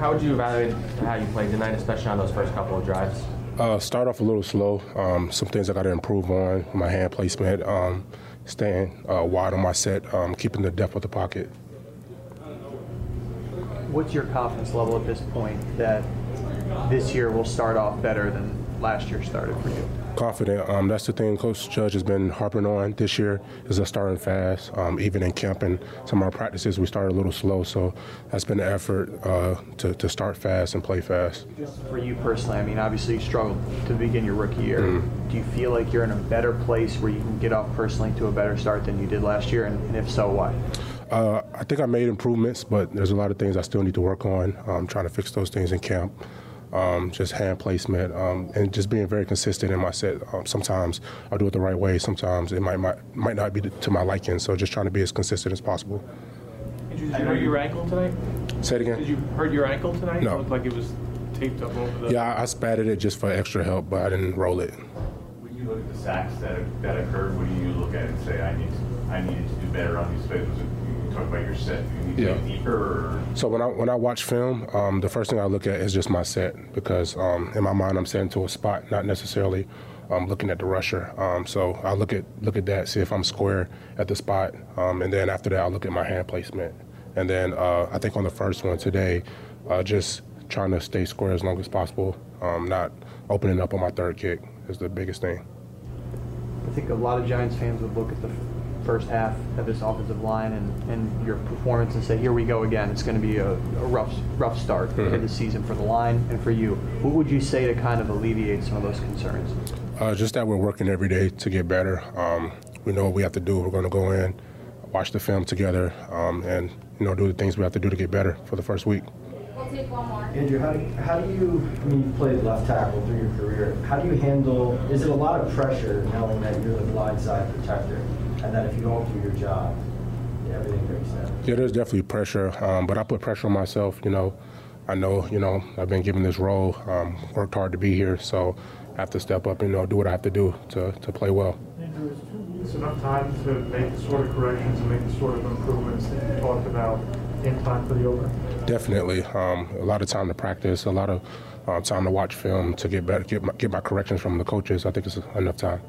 how would you evaluate how you played tonight, especially on those first couple of drives? Uh, start off a little slow. Um, some things I got to improve on. My hand placement, um, staying uh, wide on my set, um, keeping the depth of the pocket. What's your confidence level at this point that this year will start off better than last year started for you? Confident. Um, that's the thing Coach Judge has been harping on this year is us starting fast. Um, even in camp and some of our practices, we started a little slow. So that's been an effort uh, to, to start fast and play fast. Just for you personally, I mean, obviously you struggled to begin your rookie year. Mm-hmm. Do you feel like you're in a better place where you can get off personally to a better start than you did last year? And, and if so, why? Uh, I think I made improvements, but there's a lot of things I still need to work on. I'm trying to fix those things in camp. Um, just hand placement um, and just being very consistent in my set. Um, sometimes I'll do it the right way. Sometimes it might might, might not be to my liking. So just trying to be as consistent as possible. Did you hurt your ankle tonight? Say it again. Did you hurt your ankle tonight? No. It looked like it was taped up over the. Yeah, I, I spatted it just for extra help, but I didn't roll it. When you look at the sacks that, that occurred, what do you look at and say, I need, to, I needed to do better on these plays? Was it, you talk about your set, you Yeah. deeper or? So when I when I watch film, um, the first thing I look at is just my set because um, in my mind I'm setting to a spot, not necessarily um, looking at the rusher. Um, so I look at look at that, see if I'm square at the spot, um, and then after that I'll look at my hand placement. And then uh, I think on the first one today, uh, just trying to stay square as long as possible, um, not opening up on my third kick is the biggest thing. I think a lot of Giants fans would look at the f- first half of this offensive line and, and your performance and say, here we go again. It's going to be a, a rough rough start to the season for the line and for you. What would you say to kind of alleviate some of those concerns? Uh, just that we're working every day to get better. Um, we know what we have to do. We're going to go in, watch the film together, um, and you know do the things we have to do to get better for the first week. We'll take one more. Andrew, how do, how do you, I mean, you've played left tackle through your career. How do you handle, is it a lot of pressure knowing that you're the blind side protector and that if you don't do your job, everything breaks down? Yeah, there's definitely pressure, um, but I put pressure on myself. You know, I know, you know, I've been given this role, um, worked hard to be here, so I have to step up and you know do what I have to do to, to play well. Andrew, is two weeks enough time to make the sort of corrections and make the sort of improvements that you talked about in time for the opener? Definitely, um, a lot of time to practice, a lot of uh, time to watch film to get better, get my, get my corrections from the coaches. I think it's enough time.